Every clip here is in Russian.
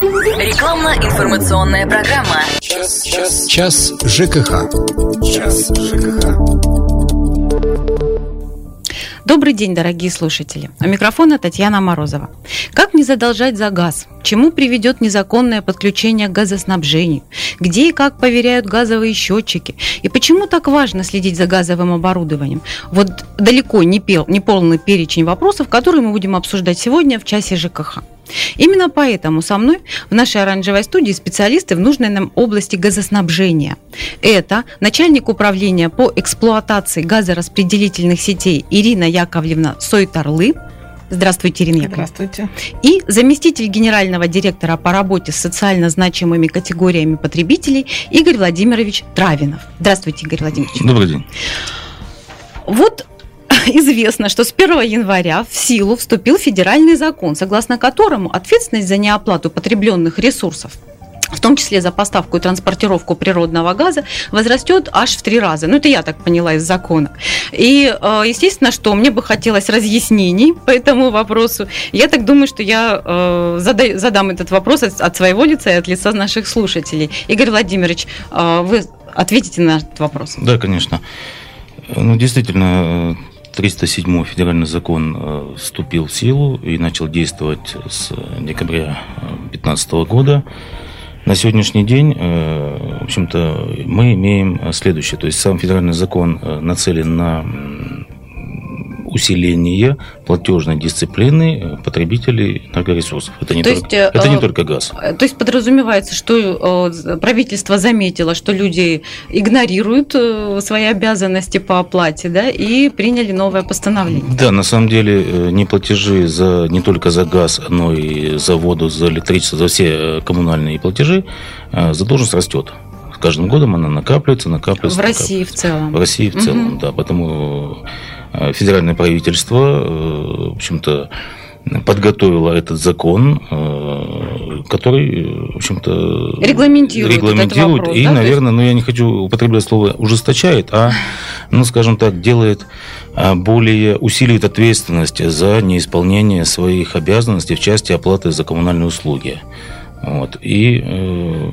Рекламно-информационная программа. Час, час, час ЖКХ. Час ЖКХ. Добрый день, дорогие слушатели. У микрофона Татьяна Морозова. Как не задолжать за газ? Чему приведет незаконное подключение к газоснабжению? Где и как проверяют газовые счетчики? И почему так важно следить за газовым оборудованием? Вот далеко не, пел, не полный перечень вопросов, которые мы будем обсуждать сегодня в часе ЖКХ. Именно поэтому со мной в нашей оранжевой студии специалисты в нужной нам области газоснабжения. Это начальник управления по эксплуатации газораспределительных сетей Ирина Яковлевна Сойтарлы. Здравствуйте, Ирина Яковлевна. Здравствуйте. И заместитель генерального директора по работе с социально значимыми категориями потребителей Игорь Владимирович Травинов. Здравствуйте, Игорь Владимирович. Добрый день. Вот известно, что с 1 января в силу вступил федеральный закон, согласно которому ответственность за неоплату потребленных ресурсов в том числе за поставку и транспортировку природного газа, возрастет аж в три раза. Ну, это я так поняла из закона. И, э, естественно, что мне бы хотелось разъяснений по этому вопросу. Я так думаю, что я э, задам этот вопрос от своего лица и от лица наших слушателей. Игорь Владимирович, э, вы ответите на этот вопрос? Да, конечно. Ну, действительно, 307 федеральный закон э, вступил в силу и начал действовать с декабря 2015 года. На сегодняшний день, э, в общем-то, мы имеем следующее. То есть сам федеральный закон э, нацелен на усиление платежной дисциплины э, потребителей энергоресурсов. Это не, то только, есть, это не э, только газ. То есть подразумевается, что э, правительство заметило, что люди игнорируют свои обязанности по оплате, да, и приняли новое постановление. Да, на самом деле не платежи за не только за газ, но и за воду, за электричество, за все коммунальные платежи, задолженность растет каждым годом она накапливается, накапливается. В России в целом. В России в целом, угу. да. Поэтому Э, федеральное правительство, э, в общем-то, подготовила этот закон, э, который, в общем-то, регламентирует, регламентирует вопрос, и, да? наверное, ну я не хочу употреблять слово ужесточает, а, ну, скажем так, делает более усиливает ответственность за неисполнение своих обязанностей в части оплаты за коммунальные услуги. Вот. И э,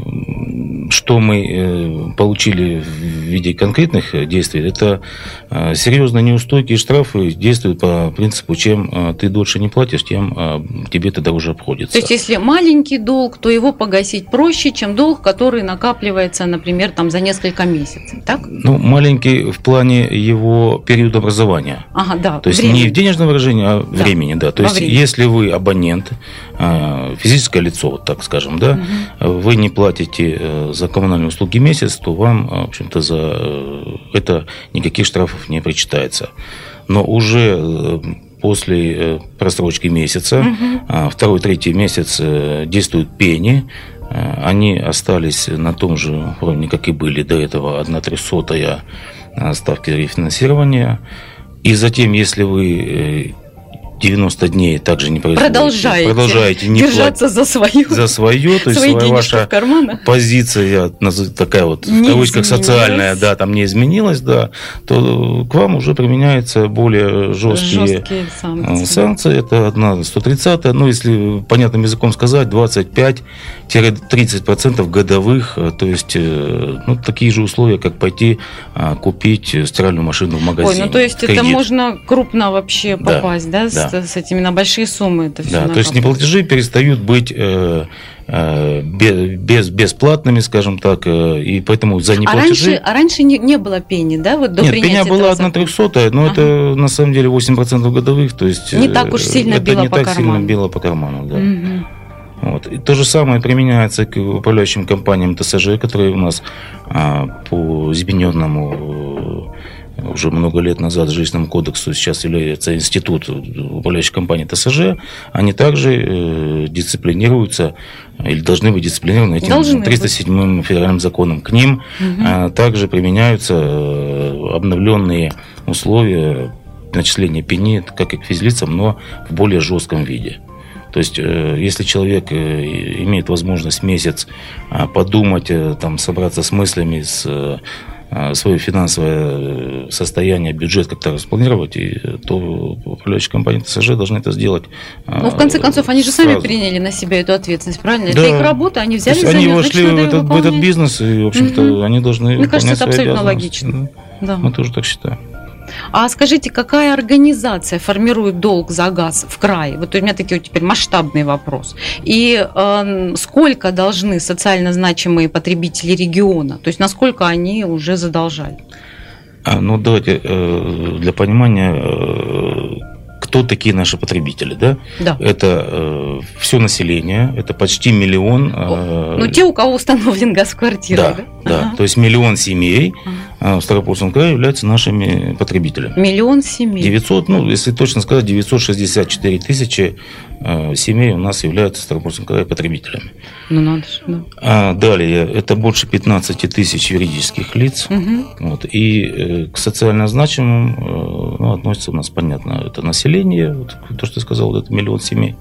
что мы э, получили в виде конкретных действий, это э, серьезные неустойки и штрафы действуют по принципу, чем э, ты дольше не платишь, тем э, тебе это дороже обходится. То есть, если маленький долг, то его погасить проще, чем долг, который накапливается, например, там, за несколько месяцев, так? Ну, маленький в плане его периода образования. Ага, да. То есть, время. не в денежном выражении, а да. времени, да. То Во есть, времени. если вы абонент, э, физическое лицо, вот так скажем, да, угу. вы не платите э, за коммунальные услуги месяц, то вам, э, в общем-то, за это никаких штрафов не причитается. Но уже после просрочки месяца, угу. второй, третий месяц действуют пени, они остались на том же уровне, как и были до этого, 1 трехсотая ставки рефинансирования. И затем, если вы 90 дней также не производите. Продолжаете, продолжаете не держаться платить, за свою, за свое, то есть своя ваша позиция такая вот не в кавычках социальная, да, там не изменилась, да, то к вам уже применяются более жесткие, жесткие санкции. санкции. Это одна 130, ну если понятным языком сказать, 25-30% годовых, то есть э, ну, такие же условия, как пойти а, купить стиральную машину в магазине. Ой, ну то есть кредит. это можно крупно вообще попасть, да, да, да. С этими на большие суммы это все. Да, то есть неплатежи перестают быть э, э, без, бесплатными, скажем так, э, и поэтому за неплатежи... А раньше, а раньше не, не было пени, да? Вот до Нет, пеня была 1 трехсотая, но ага. это на самом деле 8% годовых, то есть... Не так уж сильно это било не по так карману. сильно било по карману, да. Угу. Вот. И то же самое применяется к управляющим компаниям ТСЖ, которые у нас а, по измененному уже много лет назад Жилищному кодексу сейчас является институт управляющей компании ТСЖ, они также э, дисциплинируются или должны быть дисциплинированы этим должны 307 быть. федеральным законом. К ним угу. также применяются э, обновленные условия начисления пени, как и к физлицам, но в более жестком виде. То есть, если человек имеет возможность месяц подумать, там, собраться с мыслями, с свое финансовое состояние, бюджет как-то распланировать, и, то управляющие компании ТСЖ должны это сделать. Ну, в конце концов, они же сразу. сами приняли на себя эту ответственность, правильно? Да. Это их работа, они взяли за Они вошли в этот, в этот бизнес, и, в общем-то, угу. они должны Мне кажется, это абсолютно логично. Да. Мы тоже так считаем. А скажите, какая организация формирует долг за газ в крае? Вот у меня такие вот теперь масштабный вопрос. И э, сколько должны социально значимые потребители региона? То есть насколько они уже задолжали? А, ну, давайте э, для понимания э, кто такие наши потребители, да? Да. Это э, все население, это почти миллион. Э, ну, те, у кого установлен газ в квартирах, да? Да, да. Ага. То есть миллион семей ага. В Ставропольском крае являются нашими потребителями. Миллион семей. 900, ну, если точно сказать, 964 тысячи э, семей у нас являются в Ставропольском крае потребителями. Ну, надо же, да. А далее, это больше 15 тысяч юридических лиц. Угу. Вот, и э, к социально значимым э, ну, относится у нас, понятно, это население вот, то, что ты сказал, это миллион семей,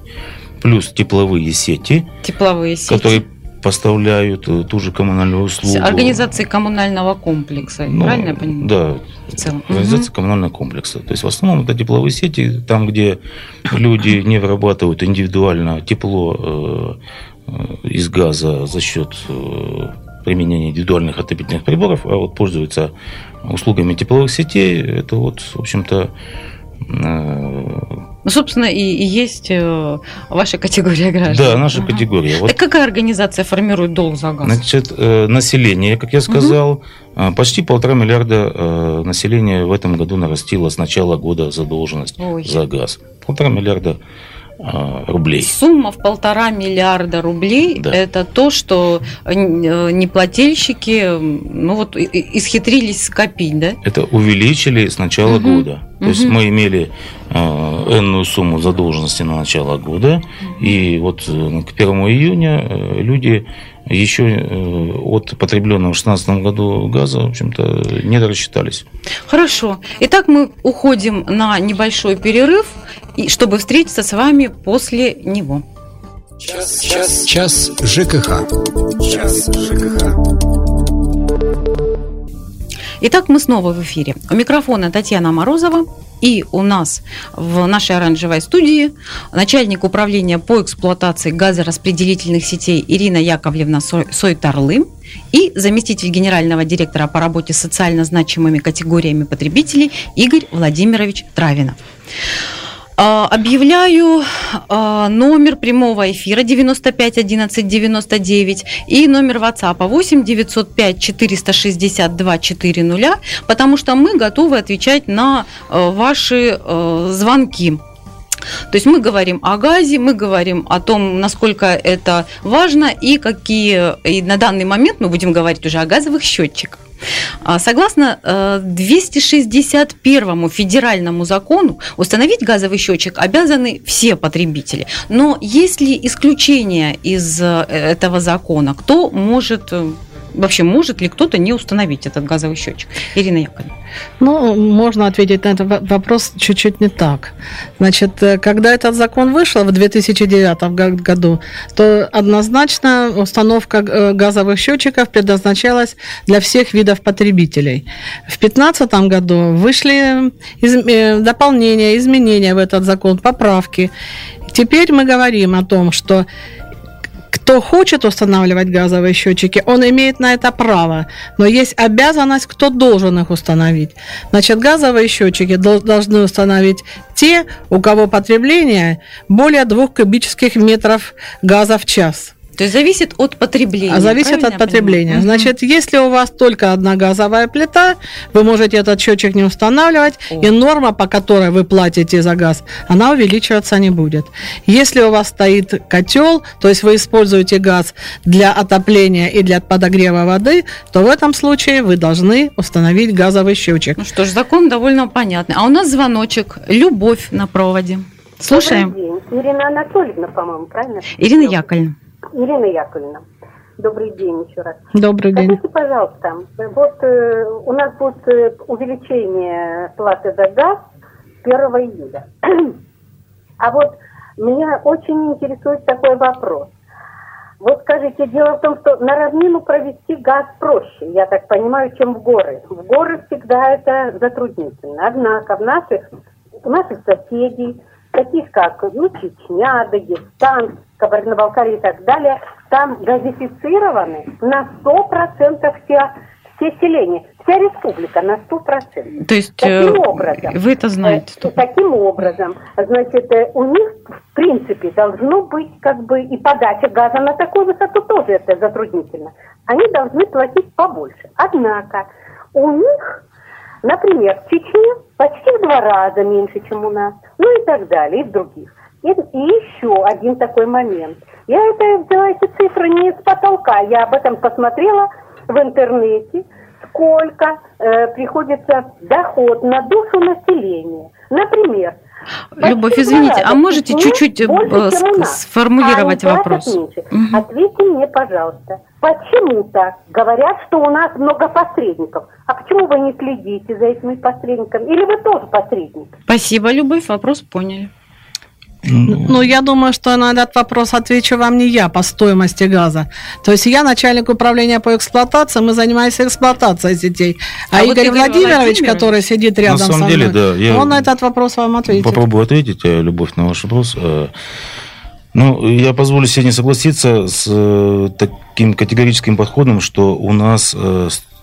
плюс тепловые сети, тепловые сети. которые поставляют э, ту же коммунальную услугу. Организации коммунального комплекса, ну, правильно я понимаю? Да, в целом. организация угу. коммунального комплекса. То есть в основном это тепловые сети, там, где люди не вырабатывают индивидуально тепло э, э, из газа за счет применения индивидуальных отопительных приборов, а вот пользуются услугами тепловых сетей, это вот, в общем-то, ну, собственно, и, и есть э, ваша категория граждан. Да, наша ага. категория. Вот. Так какая организация формирует долг за газ? Значит, э, население, как я сказал, угу. почти полтора миллиарда населения в этом году нарастило с начала года задолженность Ой. за газ. Полтора миллиарда рублей. Сумма в полтора миллиарда рублей да. это то, что э, неплательщики ну вот исхитрились скопить, да? Это увеличили с начала угу. года. То угу. есть мы имели э, энную сумму задолженности на начало года, угу. и вот э, к 1 июня э, люди еще э, от потребленного в 2016 году газа, в общем-то, не дорассчитались. Хорошо. Итак, мы уходим на небольшой перерыв, чтобы встретиться с вами после него. Час, час, час ЖКХ. Час ЖКХ. Итак, мы снова в эфире. У микрофона Татьяна Морозова. И у нас в нашей оранжевой студии начальник управления по эксплуатации газораспределительных сетей Ирина Яковлевна Сойтарлы и заместитель генерального директора по работе с социально значимыми категориями потребителей Игорь Владимирович Травинов. А, объявляю а, номер прямого эфира 95 11 99 и номер WhatsApp 8 905 462 400, потому что мы готовы отвечать на а, ваши звонки. То есть мы говорим о газе, мы говорим о том, насколько это важно и какие и на данный момент мы будем говорить уже о газовых счетчиках. А, согласно 261 э, федеральному закону, установить газовый счетчик обязаны все потребители. Но есть ли исключение из э, этого закона? Кто может э, вообще может ли кто-то не установить этот газовый счетчик? Ирина Яковлевна. Ну, можно ответить на этот вопрос чуть-чуть не так. Значит, когда этот закон вышел в 2009 году, то однозначно установка газовых счетчиков предназначалась для всех видов потребителей. В 2015 году вышли э, дополнения, изменения в этот закон, поправки. Теперь мы говорим о том, что кто хочет устанавливать газовые счетчики, он имеет на это право. Но есть обязанность, кто должен их установить. Значит, газовые счетчики должны установить те, у кого потребление более двух кубических метров газа в час. То есть зависит от потребления. А зависит от потребления. Значит, если у вас только одна газовая плита, вы можете этот счетчик не устанавливать, О. и норма, по которой вы платите за газ, она увеличиваться не будет. Если у вас стоит котел, то есть вы используете газ для отопления и для подогрева воды, то в этом случае вы должны установить газовый счетчик. Ну что ж, закон довольно понятный. А у нас звоночек. Любовь на проводе. Слушаем. Ирина Анатольевна, по-моему, правильно? Ирина Яковлевна. Ирина Яковлевна. Добрый день еще раз. Добрый день. Скажите, пожалуйста, вот э, у нас будет э, увеличение платы за газ 1 июля. а вот меня очень интересует такой вопрос. Вот скажите, дело в том, что на равнину провести газ проще, я так понимаю, чем в горы. В горы всегда это затруднительно. Однако в наших, у наших соседей, таких как ну, Чечня, Дагестан, Кабардино-Балкария и так далее, там газифицированы на 100% все, все селения вся республика на 100%. То есть таким э, образом, вы это знаете? Э, таким образом, значит, э, у них в принципе должно быть как бы и подача газа на такую высоту тоже это затруднительно. Они должны платить побольше. Однако у них, например, в Чечне почти в два раза меньше, чем у нас, ну и так далее, и в других. И, и еще один такой момент. Я это взяла эти цифры не с потолка, я об этом посмотрела в интернете сколько э, приходится доход на душу населения. Например, Любовь, извините, а можете чуть-чуть э, сформулировать а вопрос? Угу. Ответьте мне, пожалуйста, почему так? Говорят, что у нас много посредников. А почему вы не следите за этими посредниками? Или вы тоже посредник? Спасибо, Любовь, вопрос поняли. Ну, я думаю, что на этот вопрос отвечу вам не я по стоимости газа. То есть я начальник управления по эксплуатации, мы занимаемся эксплуатацией сетей. А, а Игорь, вот Игорь Владимирович, Владимирович, который сидит рядом на самом со деле, мной, да, я он на этот вопрос вам ответит. Попробую ответить, э, Любовь, на ваш вопрос. Э, ну, я позволю себе не согласиться с э, таким категорическим подходом, что у нас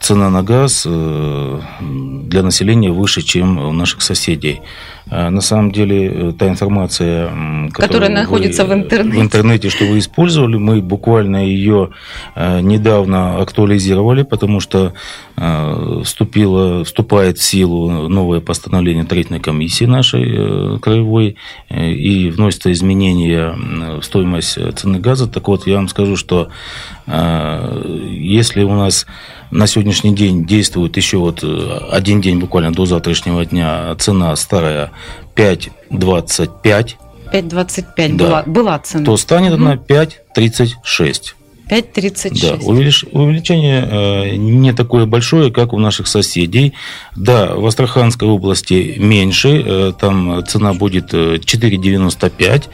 цена на газ для населения выше, чем у наших соседей. А, на самом деле, э, та информация, которая находится в интернете. в интернете, что вы использовали, мы буквально ее э, недавно актуализировали, потому что э, вступило, вступает в силу новое постановление третной комиссии нашей краевой, и вносятся изменения в стоимость цены газа. Так вот, я вам скажу, что если у нас на сегодняшний день действует еще вот один день буквально до завтрашнего дня цена старая 5,25. 5,25 да. была, была цена. То станет угу. она 5,36. 5,36. Да, увелич, увеличение э, не такое большое, как у наших соседей. Да, в Астраханской области меньше, э, там цена будет 4,95.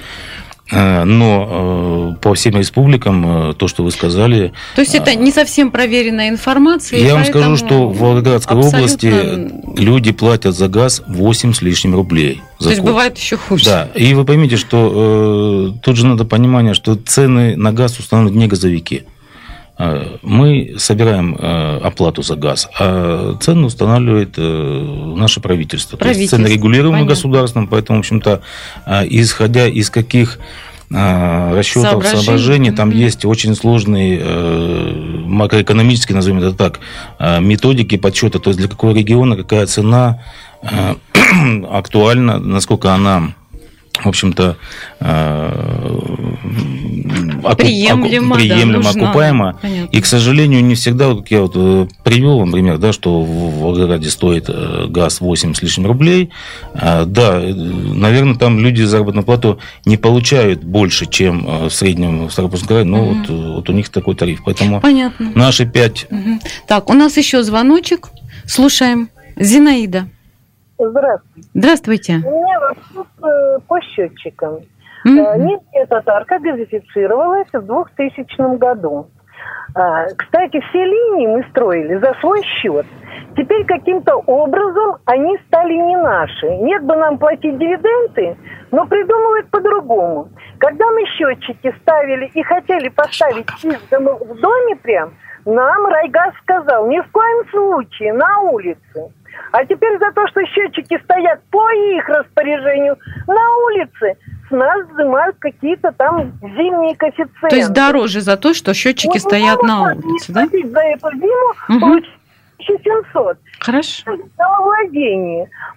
Э, но э, по всем республикам, э, то, что вы сказали... То есть это не совсем проверенная информация? Я вам скажу, что в Волгоградской абсолютно... области люди платят за газ 8 с лишним рублей. За то есть год. бывает еще хуже. Да, и вы поймите, что э, тут же надо понимание, что цены на газ устанавливают не газовики. Э, мы собираем э, оплату за газ, а цены устанавливает э, наше правительство. правительство. То есть цены регулируемы государством, поэтому, в общем-то, исходя из каких расчетов, соображений, соображений там mm-hmm. есть очень сложные макроэкономические, назовем это так, методики подсчета, то есть для какого региона какая цена актуальна, насколько она в общем-то, э, приемлемо, приемлемо да, окупаемо. Понятно. И, к сожалению, не всегда, вот я вот э, привел вам пример, да, что в Волгограде стоит э, газ 8 с лишним рублей. А, да, наверное, там люди заработную плату не получают больше, чем в среднем в Ставропольском крае, но угу. вот, вот у них такой тариф. Поэтому Понятно. наши 5... Угу. Так, у нас еще звоночек. Слушаем. Зинаида. Здравствуйте. Здравствуйте. У меня по счетчикам. Mm-hmm. Нижняя татарка газифицировалась в 2000 году. А, кстати, все линии мы строили за свой счет. Теперь каким-то образом они стали не наши. Нет бы нам платить дивиденды, но придумывают по-другому. Когда мы счетчики ставили и хотели поставить в доме прям, нам Райгаз сказал, ни в коем случае, на улице. А теперь за то, что счетчики стоят по их распоряжению на улице, с нас взимают какие-то там зимние коэффициенты. То есть дороже за то, что счетчики вот стоят на улице, да? За эту зиму угу. получить 1700. Хорошо. На.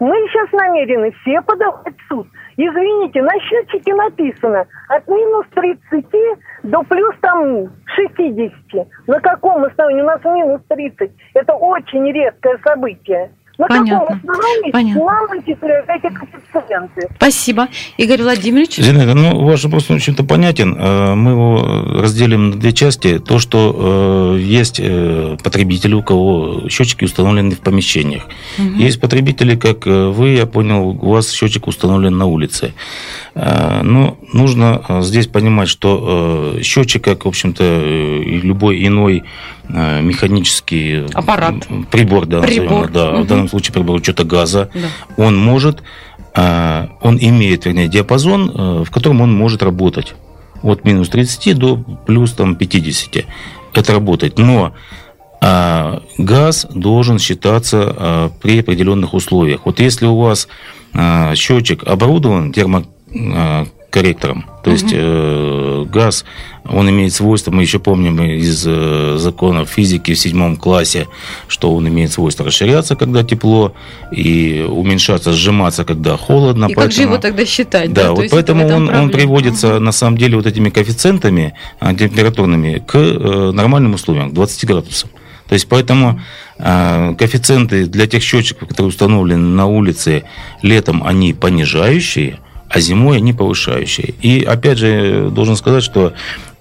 Мы сейчас намерены все подавать в суд. Извините, на счетчике написано от минус 30 до плюс там 60. На каком основании? У нас минус 30. Это очень редкое событие. На Понятно. каком основании Понятно. нам эти коэффициенты? Спасибо. Игорь Владимирович? Зинаида, ну, ваш вопрос, в общем-то, понятен. Э, Мы его разделим на две части. То, что э, есть э, потребители, у кого счетчики установлены в помещениях. Есть потребители, как вы, я понял, у вас счетчик установлен на улице. Но нужно э, здесь понимать, что счетчик, как, в общем-то, и любой иной механический Аппарат. прибор, да, Прибор. да, Мгм. в данном случае прибор учета газа, Да. он может, а, он имеет, вернее, диапазон, э, в котором он может работать. От минус 30 до плюс там, 50. Это работает. Но а, газ должен считаться а, при определенных условиях. Вот если у вас а, счетчик оборудован термокорректором, то есть э, газ, он имеет свойство, мы еще помним из э, законов физики в седьмом классе, что он имеет свойство расширяться, когда тепло, и уменьшаться, сжиматься, когда холодно. И как же поэтому- его тогда считать? да, То вот поэтому он, он приводится на самом деле вот этими коэффициентами а, температурными к э, нормальным условиям, к 20 градусам. То есть поэтому э, коэффициенты для тех счетчиков, которые установлены на улице летом, они понижающие, а зимой они повышающие. И опять же должен сказать, что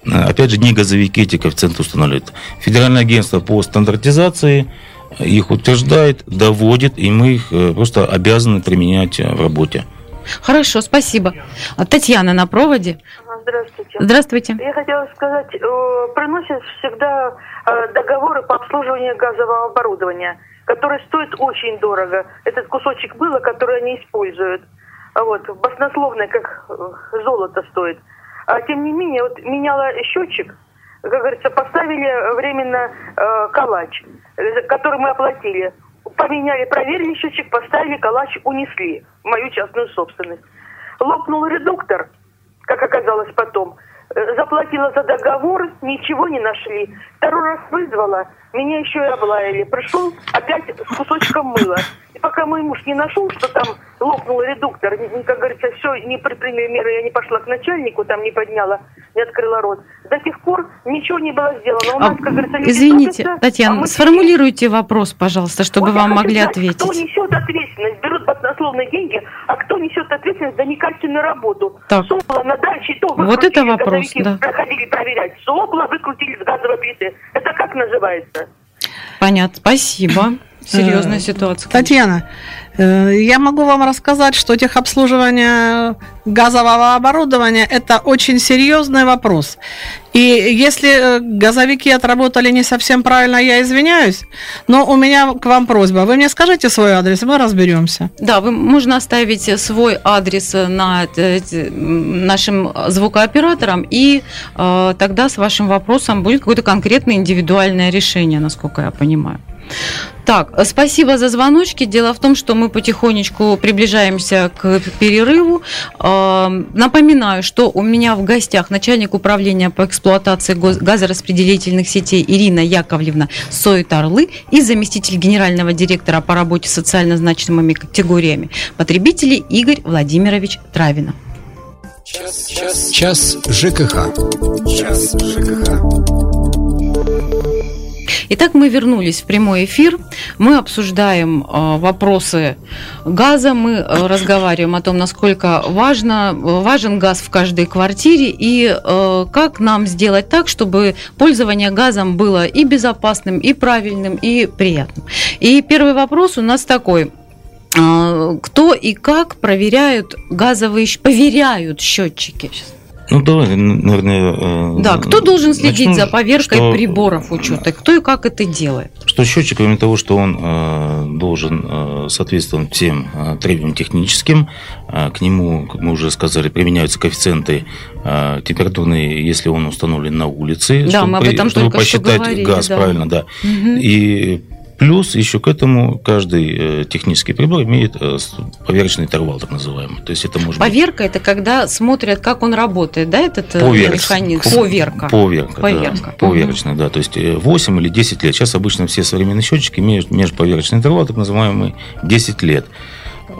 э, опять же не газовики эти коэффициенты устанавливают. Федеральное агентство по стандартизации их утверждает, доводит, и мы их э, просто обязаны применять э, в работе. Хорошо, спасибо. А Татьяна на проводе. Здравствуйте. Здравствуйте. Я хотела сказать, приносят всегда договоры по обслуживанию газового оборудования, которые стоят очень дорого. Этот кусочек было, который они используют. Вот, баснословно, как э, золото стоит. А тем не менее, вот меняла счетчик, как говорится, поставили временно э, калач, э, который мы оплатили. Поменяли, проверили счетчик, поставили калач, унесли в мою частную собственность. Лопнул редуктор, как оказалось потом. Э, Заплатила за договор, ничего не нашли. Второй раз вызвала, меня еще и облаяли. Пришел опять с кусочком мыла. И пока мой муж не нашел, что там лопнул редуктор, как говорится, все, не предприняли меры, я не пошла к начальнику, там не подняла, не открыла рот. До сих пор ничего не было сделано. У нас, А, как говорится, Извините, трудятся, а Татьяна, мы сформулируйте вопрос, пожалуйста, чтобы вот вам могли знать, Кто ответить. несет ответственность? Баснословные деньги, а кто несет ответственность за некачественную работу? Так. Сопла на даче то Вот это вопрос, да. Проходили проверять. Сопла выкрутили с газовой плиты. Это как называется? Понятно, спасибо. Серьезная Э, ситуация. Татьяна, э, я могу вам рассказать, что техобслуживание газового оборудования – это очень серьезный вопрос. И если э, газовики отработали не совсем правильно, я извиняюсь, но у меня к вам просьба. Вы мне скажите свой адрес, мы разберемся. Да, вы, можно оставить свой адрес на э, т- м, нашим звукооператорам, и э, тогда с вашим вопросом будет какое-то конкретное индивидуальное решение, насколько я понимаю. Так, э, спасибо за звоночки. Дело в том, что мы потихонечку приближаемся к перерыву. Э, Напоминаю, что у меня в гостях начальник управления по эксплуатации газораспределительных сетей Ирина Яковлевна Сойтарлы и заместитель генерального директора по работе с социально значимыми категориями потребителей Игорь Владимирович Травина. Час ЖКХ. Час ЖКХ. Итак, мы вернулись в прямой эфир. Мы обсуждаем э, вопросы газа, мы э, разговариваем о том, насколько важно, важен газ в каждой квартире и э, как нам сделать так, чтобы пользование газом было и безопасным, и правильным, и приятным. И первый вопрос у нас такой. Э, Кто и как проверяют газовые, поверяют счетчики? Сейчас. Ну, давай, наверное... э, Да, кто должен следить начну, за поверкой что- приборов учета? Кто и как это делает? Что счетчик, кроме того, что он э, должен э, соответствовать всем э, требованиям техническим, э, к нему, как мы уже сказали, применяются коэффициенты э, температурные, если он установлен на улице, Да, мы об этом чтобы только что посчитать говорили, газ да. правильно, да. Мгм. И плюс еще к этому каждый э, технический прибор имеет э, поверочный интервал, так называемый. То есть это может быть Поверка это когда смотрят, как он работает, да, этот э, Поверх. механизм? По- Поверка. Поверка, Поверка. да. Поверочная, да. То есть э, 8 или 10 лет. Сейчас обычно все современные счетчики имеют межповерочный интервал, так называемый 10 лет.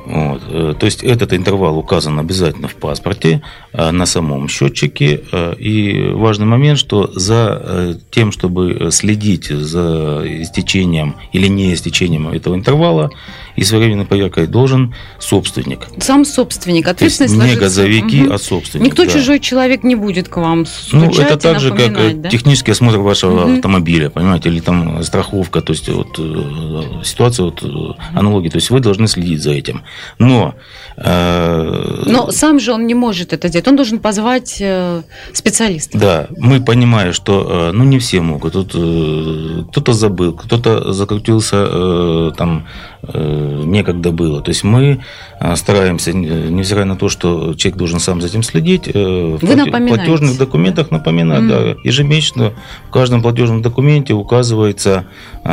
Вот. То есть этот интервал указан обязательно в паспорте, на самом счетчике. И важный момент, что за тем, чтобы следить за истечением или не истечением этого интервала, и своевременной проверкой должен собственник. Сам собственник, ответственность То есть не газовики, угу. а собственник. Никто да. чужой человек не будет к вам Ну, это так же, как э, да? технический осмотр вашего угу. автомобиля, понимаете, или там страховка, то есть вот э, ситуация, вот э, аналогии, то есть вы должны следить за этим. Но... Э, Но сам же он не может это сделать, он должен позвать э, специалиста. Да, мы понимаем, что, э, ну, не все могут, тут э, кто-то забыл, кто-то закрутился там некогда было. То есть мы э, стараемся, невзирая на то, что человек должен сам за этим следить, э, в Вы платежных документах напоминать, mm. да, ежемесячно в каждом платежном документе указывается,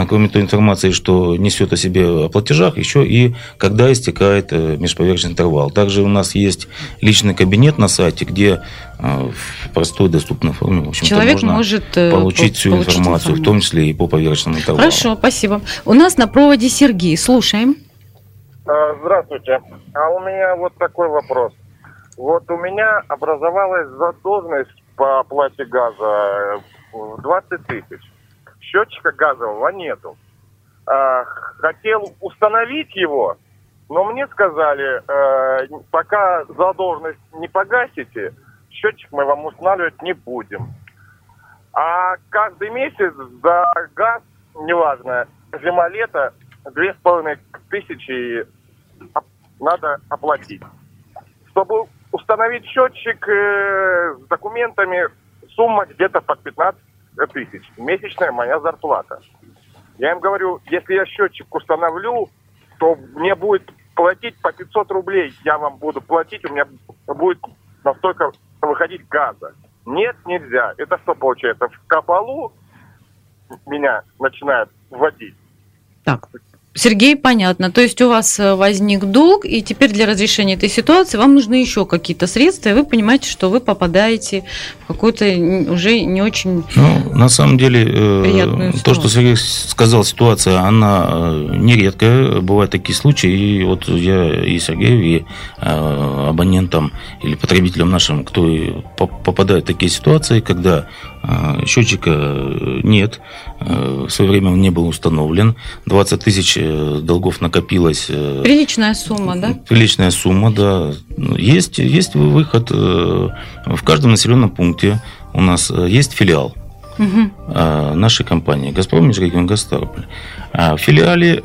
кроме той информации, что несет о себе о платежах, еще и когда истекает межповерхностный интервал. Также у нас есть личный кабинет на сайте, где в простой доступной форме, в общем Человек можно может получить всю получить информацию, информацию, в том числе и по поверхностному интервалу. Хорошо, спасибо. У нас на проводе Сергей. Слушаем. А, здравствуйте. А у меня вот такой вопрос. Вот у меня образовалась задолженность по оплате газа в 20 тысяч. Счетчика газового нету. А, хотел установить его, но мне сказали, э, пока задолженность не погасите, счетчик мы вам устанавливать не будем. А каждый месяц за газ, неважно, зима-лето, две с половиной тысячи надо оплатить. Чтобы установить счетчик э, с документами, сумма где-то под 15 тысяч. Месячная моя зарплата. Я им говорю, если я счетчик установлю, то мне будет платить по 500 рублей. Я вам буду платить, у меня будет настолько выходить газа. Нет, нельзя. Это что получается? В кабалу меня начинает вводить. Так, Сергей, понятно. То есть у вас э, возник долг, и теперь для разрешения этой ситуации вам нужны еще какие-то средства, и вы понимаете, что вы попадаете в какую-то уже не очень Ну, на самом деле, э, то, что Сергей сказал, ситуация, она э, нередкая, бывают такие случаи, и вот я и Сергею, и абонентам или потребителям нашим, кто попадает в такие ситуации, когда счетчика нет, в свое время он не был установлен, 20 тысяч Э, долгов накопилось. Э, приличная сумма, да? Приличная сумма, да. Есть, есть выход. Э, в каждом населенном пункте у нас есть филиал угу. нашей компании «Газпром Межрегион Гастарполь». А в филиале,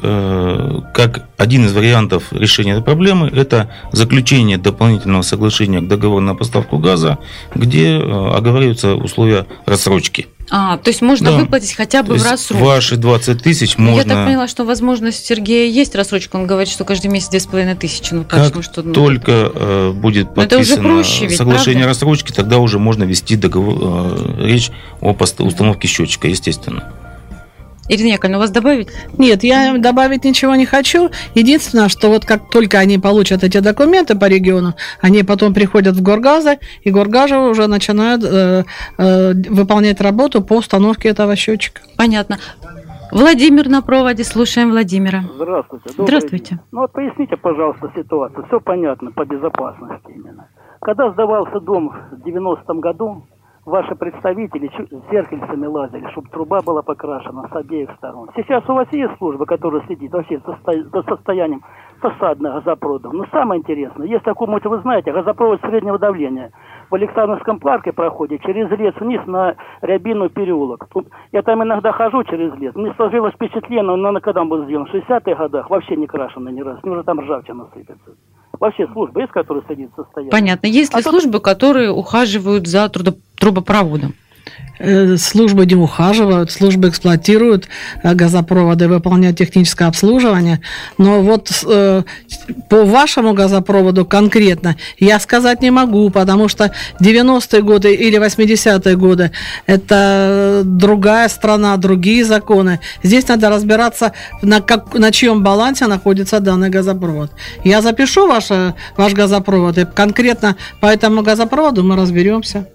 как один из вариантов решения этой проблемы, это заключение дополнительного соглашения к договору на поставку газа, где оговариваются условия рассрочки. А, то есть можно да. выплатить хотя бы в рассрочку. Ваши 20 тысяч можно... Я так поняла, что возможность Сергея есть рассрочка. Он говорит, что каждый месяц 2,5 тысячи. Ну, как что, ну, только э, будет подписано проще ведь, соглашение правда? рассрочки, тогда уже можно вести договор, э, речь о установке счетчика, естественно. Ирина Яковлевна, у вас добавить? Нет, я добавить ничего не хочу. Единственное, что вот как только они получат эти документы по региону, они потом приходят в Горгазы, и Горгазы уже начинают э, э, выполнять работу по установке этого счетчика. Понятно. Владимир на проводе, слушаем Владимира. Здравствуйте. Здравствуйте. День. Ну вот поясните, пожалуйста, ситуацию. Все понятно по безопасности именно. Когда сдавался дом в 90-м году, ваши представители зеркальцами лазили, чтобы труба была покрашена с обеих сторон. Сейчас у вас есть служба, которая следит вообще за состоянием фасадных газопроводов. Но самое интересное, есть такой, может, вы знаете, газопровод среднего давления. В Александровском парке проходит через лес вниз на Рябину переулок. Тут, я там иногда хожу через лес. Мне сложилось впечатление, но когда он был сделан, в 60-х годах, вообще не крашено ни разу. Уже там ржавчина сыпется. Вообще службы есть, которые следят за состоянием? Понятно. Есть ли а службы, которые ухаживают за трудо трубопроводом? Э, службы не ухаживают, службы эксплуатируют э, газопроводы, выполняют техническое обслуживание. Но вот э, по вашему газопроводу конкретно я сказать не могу, потому что 90-е годы или 80-е годы это другая страна, другие законы. Здесь надо разбираться, на, как, на чьем балансе находится данный газопровод. Я запишу ваш, ваш газопровод, и конкретно по этому газопроводу мы разберемся.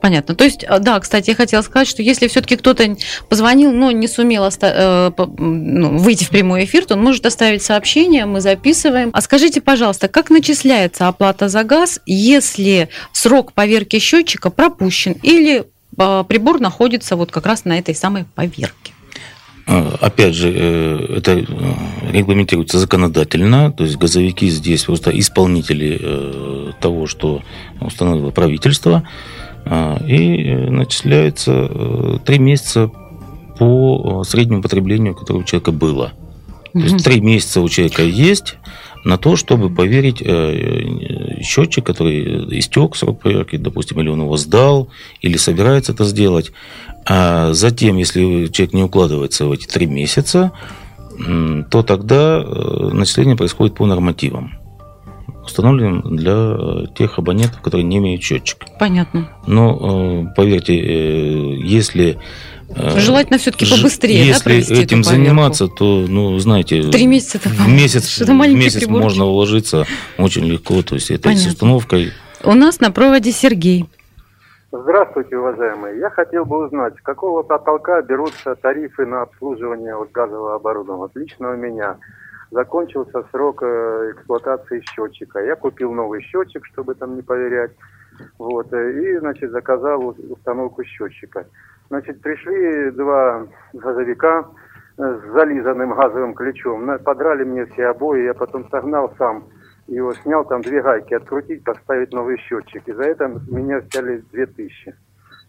Понятно. То есть, э, да, кстати, я хотела сказать, что если все-таки кто-то позвонил, но не сумел оста- э, ну, выйти в прямой эфир, то он может оставить сообщение, мы записываем. А скажите, пожалуйста, как начисляется оплата за газ, если срок поверки счетчика пропущен или э, прибор находится вот как раз на этой самой поверке? Опять же, это регламентируется законодательно, то есть газовики здесь просто исполнители того, что установило правительство. А, и э, начисляется э, три месяца по э, среднему потреблению, которое у человека было. То есть три месяца у человека есть на то, чтобы поверить счетчик, который истек срок проверки, допустим, или он его сдал, или собирается это сделать. А затем, если человек не укладывается в эти три месяца, то тогда начисление происходит по нормативам установлен для э, тех абонентов, которые не имеют счетчик. Понятно. Но э, поверьте, э, если Желательно все-таки побыстрее. Если да, этим заниматься, то, ну, знаете, три месяца в месяц, в месяц можно уложиться очень легко. То есть это с установкой. У нас на проводе Сергей. Здравствуйте, уважаемые. Я хотел бы узнать, с какого потолка берутся тарифы на обслуживание вот газового оборудования. Вот лично у меня закончился срок э, эксплуатации счетчика. Я купил новый счетчик, чтобы там не поверять. Вот, э, и, значит, заказал установку счетчика. Значит, пришли два газовика э, с зализанным газовым ключом. Подрали мне все обои, я потом согнал сам его, снял там две гайки, открутить, поставить новый счетчик. И за это меня взяли 2000.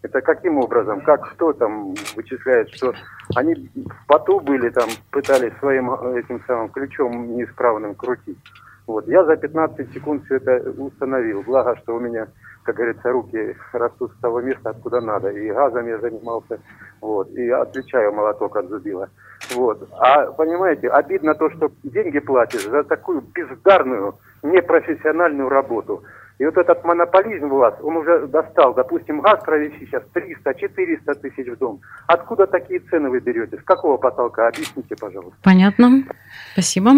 Это каким образом? Как кто там вычисляет, что они в поту были там, пытались своим э, этим самым ключом неисправным крутить. Вот. Я за 15 секунд все это установил. Благо, что у меня, как говорится, руки растут с того места, откуда надо. И газом я занимался, вот, и отличаю молоток от зубила. Вот. А, понимаете, обидно то, что деньги платишь за такую бездарную, непрофессиональную работу. И вот этот монополизм у вас, он уже достал, допустим, газ провести сейчас 300-400 тысяч в дом. Откуда такие цены вы берете? С какого потолка? Объясните, пожалуйста. Понятно. Спасибо.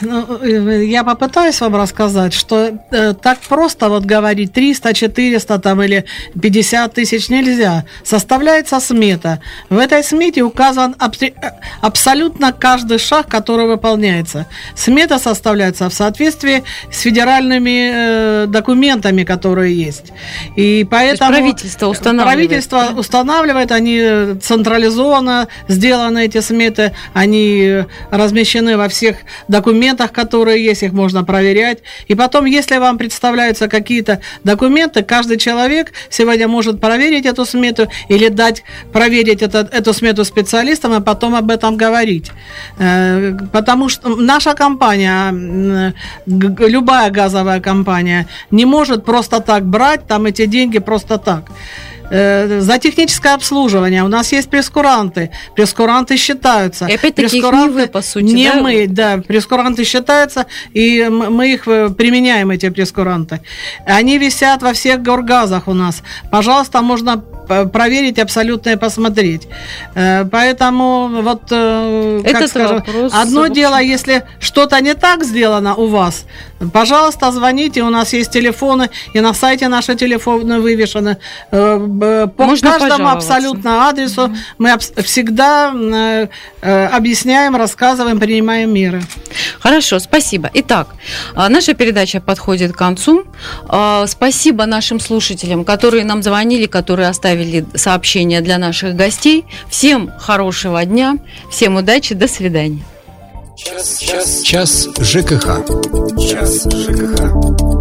Ну, э, я попытаюсь вам рассказать, что э, так просто вот говорить 300, 400 там, или 50 тысяч нельзя. Составляется смета. В этой смете указан аб- э, абсолютно каждый шаг, который выполняется. Смета составляется в соответствии с федеральными э, документами, которые есть. И поэтому правительство устанавливает. Правительство устанавливает, они централизованно сделаны эти сметы, они размещены во всех документах, которые есть, их можно проверять. И потом, если вам представляются какие-то документы, каждый человек сегодня может проверить эту смету или дать проверить это, эту смету специалистам, и потом об этом говорить. Э, потому что наша компания, любая газовая компания, не может просто так брать там эти деньги просто так. Э, за техническое обслуживание. У нас есть прескуранты. Прескуранты считаются. И опять-таки их не вы, по сути, Не да? мы, да. Прескуранты считаются, и мы их э, применяем, эти прескуранты. Они висят во всех горгазах у нас. Пожалуйста, можно проверить абсолютно и посмотреть. Э, поэтому вот, как скажем, вопрос, одно общем... дело, если что-то не так сделано у вас, пожалуйста, звоните, у нас есть телефоны, и на сайте наши телефоны вывешены по Можно каждому абсолютно адресу mm-hmm. мы всегда э, э, объясняем, рассказываем, принимаем меры. Хорошо, спасибо. Итак, а, наша передача подходит к концу. А, спасибо нашим слушателям, которые нам звонили, которые оставили сообщения для наших гостей. Всем хорошего дня, всем удачи, до свидания. Час, час, час ЖКХ. Час ЖКХ.